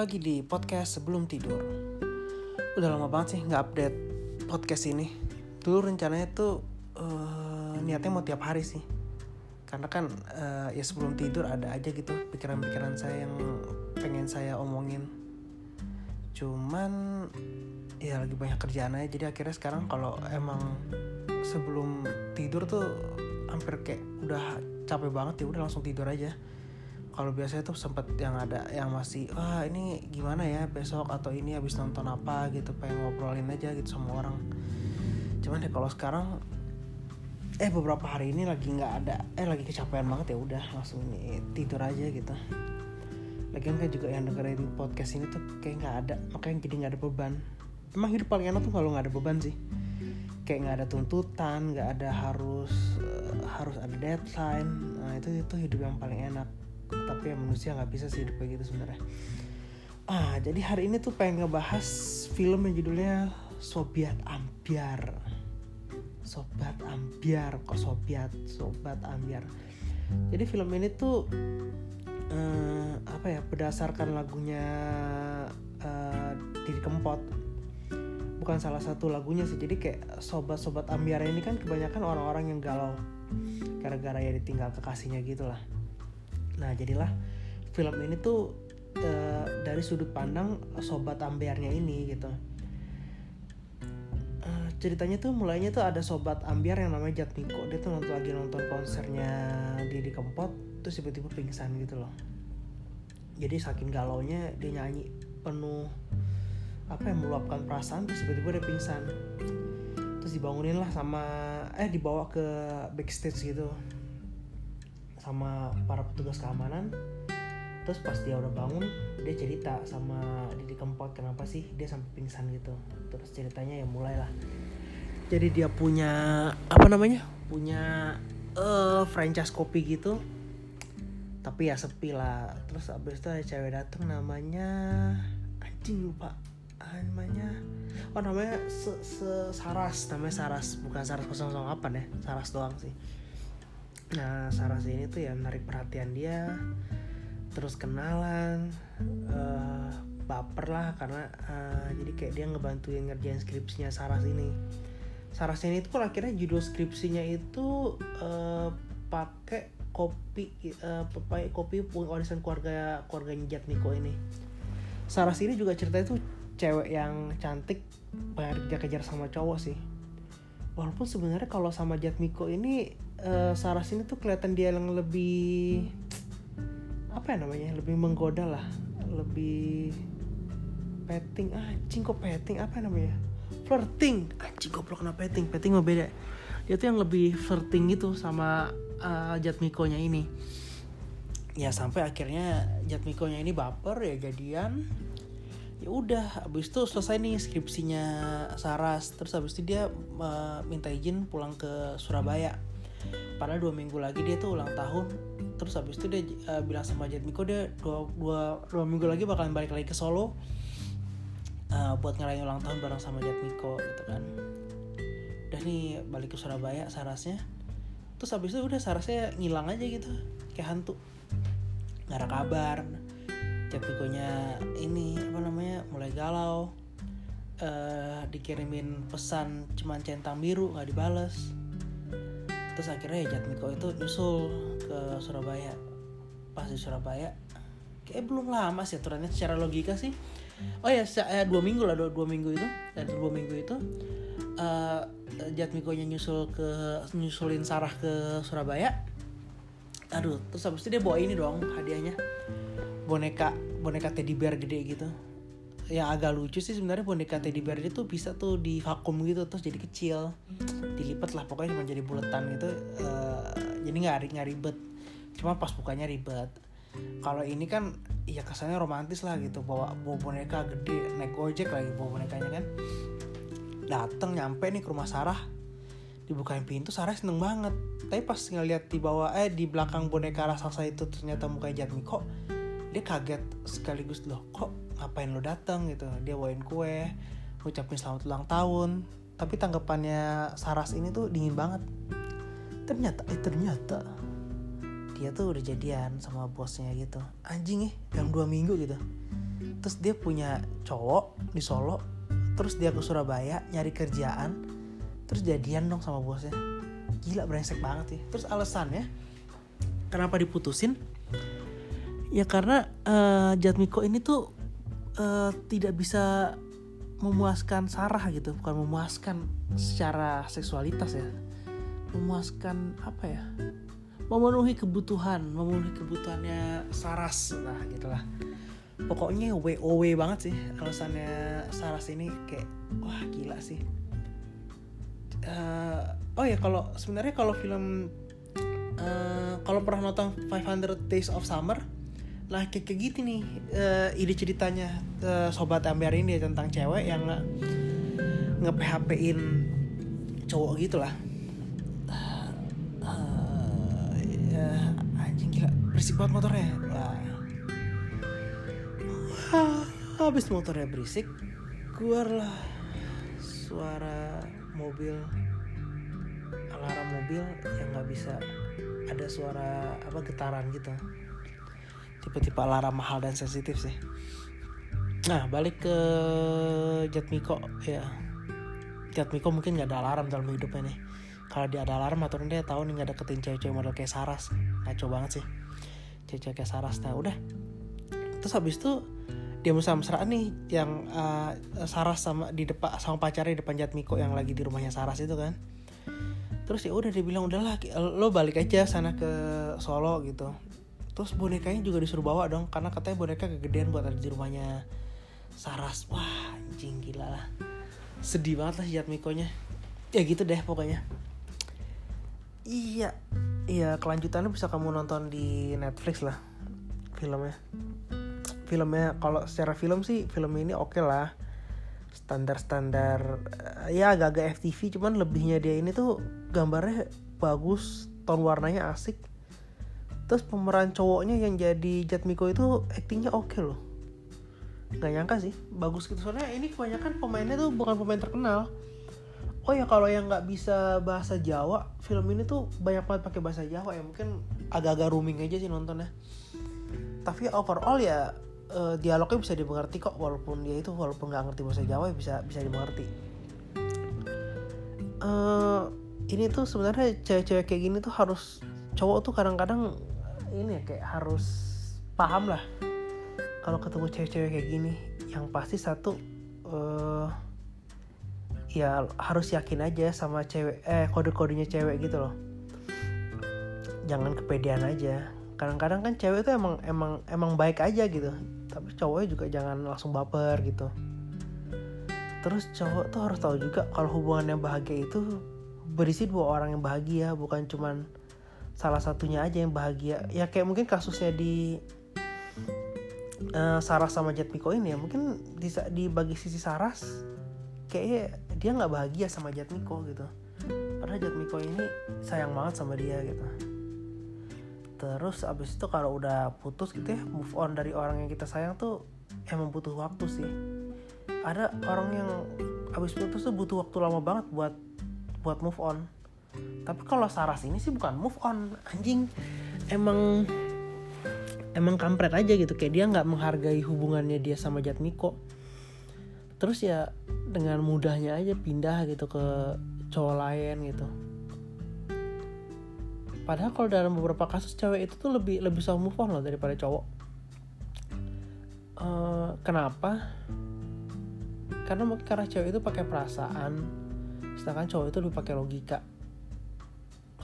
lagi di podcast sebelum tidur. Udah lama banget sih nggak update podcast ini. Dulu rencananya tuh uh, niatnya mau tiap hari sih. Karena kan uh, ya sebelum tidur ada aja gitu pikiran-pikiran saya yang pengen saya omongin. Cuman ya lagi banyak kerjaan aja jadi akhirnya sekarang kalau emang sebelum tidur tuh hampir kayak udah capek banget ya udah langsung tidur aja kalau biasanya tuh sempet yang ada yang masih wah ini gimana ya besok atau ini habis nonton apa? gitu pengen ngobrolin aja gitu sama orang. Cuman ya kalau sekarang eh beberapa hari ini lagi nggak ada eh lagi kecapean banget ya udah langsung ini tidur aja gitu. Lagian kan juga yang dengerin podcast ini tuh kayak nggak ada makanya jadi nggak ada beban. Emang hidup paling enak tuh kalau nggak ada beban sih. Kayak nggak ada tuntutan nggak ada harus uh, harus ada deadline. Nah itu itu hidup yang paling enak tapi ya manusia nggak bisa sih hidup kayak gitu sebenarnya. Ah jadi hari ini tuh pengen ngebahas film yang judulnya Sobiat Ambiar. Sobat Ambiar kok Sobiat Sobat Ambiar. Jadi film ini tuh uh, apa ya berdasarkan lagunya uh, Didi Kempot. Bukan salah satu lagunya sih jadi kayak sobat-sobat Ambiar ini kan kebanyakan orang-orang yang galau. Gara-gara ya ditinggal kekasihnya gitu lah Nah jadilah film ini tuh uh, dari sudut pandang sobat ambiarnya ini gitu. Uh, ceritanya tuh mulainya tuh ada sobat ambiar yang namanya Jatmiko dia tuh nonton lagi nonton konsernya Didi Kempot terus tiba-tiba pingsan gitu loh. Jadi saking galaunya dia nyanyi penuh apa yang meluapkan perasaan terus tiba-tiba dia pingsan terus dibangunin lah sama eh dibawa ke backstage gitu sama para petugas keamanan. Terus pas dia udah bangun dia cerita sama Didi Kempot kenapa sih dia sampai pingsan gitu. Terus ceritanya ya mulailah. Jadi dia punya apa namanya? Punya uh, franchise kopi gitu. Tapi ya sepi lah. Terus abis itu ada cewek dateng namanya anjing lupa. Ah, namanya oh namanya se, se Saras. Namanya Saras bukan Saras 008 ya. Saras doang sih nah Saras ini tuh ya menarik perhatian dia. Terus kenalan uh, baper lah karena uh, jadi kayak dia ngebantuin ngerjain skripsinya Saras ini Saras ini tuh akhirnya judul skripsinya itu uh, pakai kopi uh, pakai kopi warisan keluarga keluarganya Jatmiko ini. Saras ini juga ceritanya tuh cewek yang cantik banyak kejar-kejar sama cowok sih. Walaupun sebenarnya kalau sama Jatmiko ini uh, Saras ini tuh kelihatan dia yang lebih apa ya namanya lebih menggoda lah lebih petting. Ah kok petting? Apa namanya? Flirting. Anjing goblok kena petting? Petting mah beda. Dia tuh yang lebih flirting gitu sama uh, Jatmiko nya ini. Ya sampai akhirnya Jatmiko nya ini baper ya jadian. Ya udah abis itu selesai nih skripsinya Saras terus abis itu dia uh, minta izin pulang ke Surabaya padahal dua minggu lagi dia tuh ulang tahun. Terus habis itu dia uh, bilang sama Jatmiko dia dua, dua, dua minggu lagi bakalan balik lagi ke Solo uh, buat ngerayain ulang tahun bareng sama Jatmiko gitu kan. Udah nih balik ke Surabaya Sarasnya. Terus habis itu udah Sarasnya ngilang aja gitu kayak hantu. Nggak ada kabar. Jatmikonya ini apa namanya mulai galau. Uh, dikirimin pesan cuman centang biru nggak dibales terus akhirnya ya Jatmiko itu nyusul ke Surabaya. Pas di Surabaya kayak belum lama sih aturannya secara logika sih. Oh ya eh, dua minggu lah dua, dua minggu itu dan dua minggu itu uh, Jatmiko nya nyusul ke nyusulin Sarah ke Surabaya. Aduh terus habis itu dia bawa ini dong hadiahnya. Boneka boneka teddy bear gede gitu yang agak lucu sih sebenarnya boneka teddy bear itu bisa tuh di vakum gitu terus jadi kecil. Dilipat lah pokoknya cuma jadi buletan gitu uh, jadi nggak nggak ribet. Cuma pas bukanya ribet. Kalau ini kan ya kesannya romantis lah gitu bawa bawa boneka gede naik ojek lagi bawa bonekanya kan. Dateng nyampe nih ke rumah Sarah. Dibukain pintu Sarah seneng banget. Tapi pas ngeliat di bawah eh di belakang boneka raksasa itu ternyata mukanya Jatmi kok dia kaget sekaligus loh kok ngapain lo datang gitu. Dia bawain kue ngucapin selamat ulang tahun. Tapi tanggapannya Saras ini tuh dingin banget. Ternyata eh ternyata dia tuh udah jadian sama bosnya gitu. Anjing nih dalam dua minggu gitu. Terus dia punya cowok di Solo. Terus dia ke Surabaya nyari kerjaan. Terus jadian dong sama bosnya. Gila brengsek banget sih. Terus alasannya kenapa diputusin? Ya karena uh, Jatmiko ini tuh uh, tidak bisa memuaskan Sarah gitu. Bukan memuaskan secara seksualitas ya. Memuaskan apa ya? Memenuhi kebutuhan memenuhi kebutuhannya Saras nah gitulah pokoknya WOW banget sih alasannya Saras ini kayak wah gila sih. Uh, oh ya kalau sebenarnya kalau film uh, kalau pernah nonton 500 Days of Summer Nah kayak, kayak gitu nih uh, ide ceritanya uh, sobat ambiar ini tentang cewek yang nge PHP in cowok gitu lah. Uh, uh, uh, anjing gila berisik banget motornya. Uh, habis motornya berisik, keluarlah suara mobil alarm mobil yang nggak bisa ada suara apa getaran gitu tipe-tipe alarm mahal dan sensitif sih. Nah balik ke Jatmiko ya. Jatmiko mungkin nggak ada alarm dalam hidupnya nih. Kalau dia ada alarm atau dia tahu nih nggak deketin cewek-cewek model kayak Saras. Ngaco banget sih. Cewek-cewek kayak Saras nah udah. Terus habis itu dia mesra-mesraan nih yang uh, Saras sama di depan sama pacarnya di depan Jatmiko yang lagi di rumahnya Saras itu kan. Terus ya udah dia bilang udahlah lo balik aja sana ke Solo gitu terus bonekanya juga disuruh bawa dong karena katanya boneka kegedean buat ada di rumahnya Saras. Wah anjing gila lah. Sedih banget lah si Jatmikonya ya gitu deh pokoknya. Iya. Iya kelanjutannya bisa kamu nonton di Netflix lah filmnya. Filmnya kalau secara film sih film ini oke okay lah. Standar-standar eh, ya agak-agak FTV cuman lebihnya dia ini tuh gambarnya bagus tone warnanya asik terus pemeran cowoknya yang jadi Jatmiko itu aktingnya oke okay loh. Nggak nyangka sih bagus gitu. Soalnya ini kebanyakan pemainnya tuh bukan pemain terkenal. Oh ya kalau yang nggak bisa bahasa Jawa film ini tuh banyak banget pakai bahasa Jawa ya. Mungkin agak-agak rooming aja sih nontonnya. Tapi overall ya uh, dialognya bisa dimengerti kok. Walaupun dia itu walaupun nggak ngerti bahasa Jawa ya bisa bisa dimengerti. Uh, ini tuh sebenarnya cewek-cewek kayak gini tuh harus cowok tuh kadang-kadang ini ya kayak harus paham lah. Kalau ketemu cewek-cewek kayak gini yang pasti satu uh, ya harus yakin aja sama cewek eh kode-kodenya cewek gitu loh. Jangan kepedean aja. Kadang-kadang kan cewek itu emang emang emang baik aja gitu. Tapi cowoknya juga jangan langsung baper gitu. Terus cowok tuh harus tahu juga kalau hubungan yang bahagia itu berisi dua orang yang bahagia bukan cuman salah satunya aja yang bahagia. Ya kayak mungkin kasusnya di uh, Saras sama Jatmiko ini ya mungkin di, di bagi sisi Saras kayaknya dia nggak bahagia sama Jatmiko gitu. Padahal Jatmiko ini sayang banget sama dia gitu. Terus abis itu kalau udah putus gitu ya move on dari orang yang kita sayang tuh emang butuh waktu sih. Ada orang yang abis putus tuh butuh waktu lama banget buat buat move on tapi kalau Saras ini sih bukan move on anjing. Emang emang kampret aja gitu. Kayak dia nggak menghargai hubungannya dia sama Jatmiko terus ya dengan mudahnya aja pindah gitu ke cowok lain gitu. Padahal kalau dalam beberapa kasus cewek itu tuh lebih lebih bisa move on loh daripada cowok. Uh, kenapa? Karena mungkin karena cewek itu pakai perasaan sedangkan cowok itu lebih pakai logika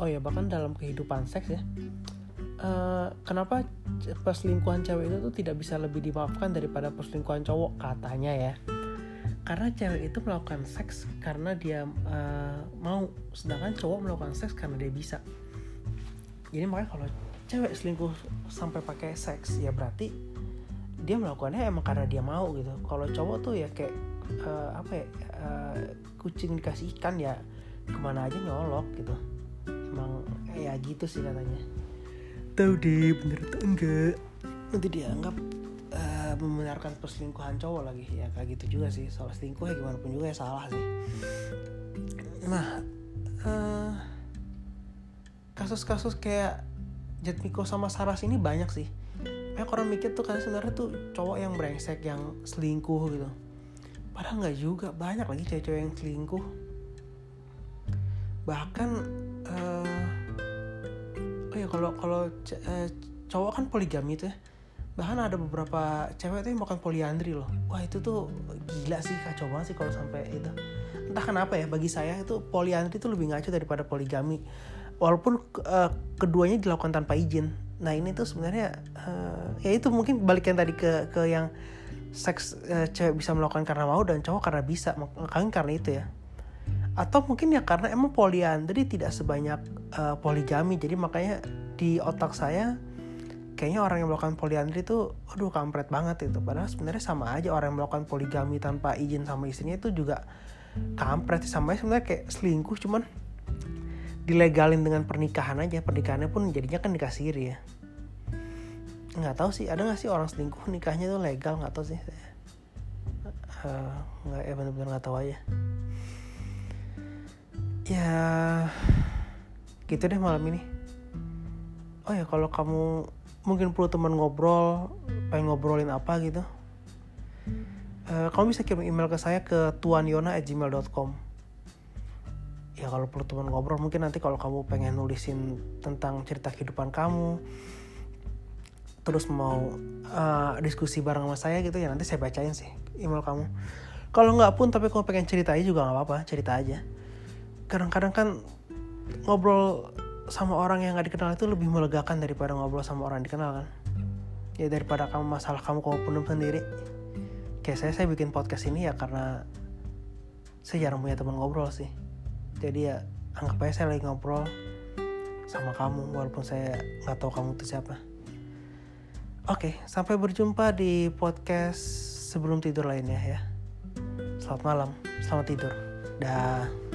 oh ya bahkan dalam kehidupan seks ya uh, kenapa perselingkuhan cewek itu tuh tidak bisa lebih dimaafkan daripada perselingkuhan cowok? Katanya ya. Karena cewek itu melakukan seks karena dia uh, mau. Sedangkan cowok melakukan seks karena dia bisa. Jadi makanya kalau cewek selingkuh sampai pakai seks ya berarti dia melakukannya emang karena dia mau gitu. Kalau cowok tuh ya kayak uh, apa ya uh, kucing dikasih ikan ya ke mana aja nyolok gitu emang ya gitu sih katanya. Tahu deh bener atau enggak? Nanti dianggap uh, membenarkan perselingkuhan cowok lagi. Ya kayak gitu juga sih. Soal selingkuh ya gimana pun juga ya salah sih. Nah uh, kasus-kasus kayak Jatmiko sama Saras ini banyak sih. Banyak orang mikir tuh kan sebenarnya tuh cowok yang brengsek yang selingkuh gitu. Padahal nggak juga. Banyak lagi cewek-cewek yang selingkuh. Bahkan uh, oh ya kalau kalau uh, cowok kan poligami tuh ya. Bahkan ada beberapa cewek tuh yang melakukan poliandri loh. Wah itu tuh gila sih kacau banget sih kalau sampai itu. Entah kenapa ya bagi saya itu poliandri itu lebih ngaco daripada poligami. Walaupun uh, keduanya dilakukan tanpa izin. Nah ini tuh sebenarnya uh, ya itu mungkin balikan tadi ke ke yang seks uh, cewek bisa melakukan karena mau dan cowok karena bisa. Makanya karena itu ya atau mungkin ya karena emang poliandri tidak sebanyak uh, poligami. Jadi makanya di otak saya kayaknya orang yang melakukan poliandri itu aduh kampret banget itu. Padahal sebenarnya sama aja orang yang melakukan poligami tanpa izin sama istrinya itu juga kampret sama aja sebenarnya kayak selingkuh cuman dilegalin dengan pernikahan aja. Pernikahannya pun jadinya kan nikah siri ya. Nggak tahu sih ada nggak sih orang selingkuh nikahnya tuh legal? Nggak tahu sih. Uh, nggak ya benar-benar nggak tahu aja ya gitu deh malam ini. Oh ya kalau kamu mungkin perlu teman ngobrol pengen ngobrolin apa gitu uh, kamu bisa kirim email ke saya ke tuanyona@gmail.com ya kalau perlu teman ngobrol mungkin nanti kalau kamu pengen nulisin tentang cerita kehidupan kamu terus mau uh, diskusi bareng sama saya gitu ya nanti saya bacain sih email kamu. Kalau nggak pun tapi kalau pengen cerita aja juga nggak apa-apa cerita aja kadang-kadang kan ngobrol sama orang yang nggak dikenal itu lebih melegakan daripada ngobrol sama orang yang dikenal kan? Ya daripada kamu masalah kamu kamu penuh sendiri. Kayak saya saya bikin podcast ini ya karena saya jarang punya teman ngobrol sih. Jadi ya anggap aja saya lagi ngobrol sama kamu walaupun saya nggak tahu kamu itu siapa. Oke sampai berjumpa di podcast sebelum tidur lainnya ya. Selamat malam selamat tidur. Dah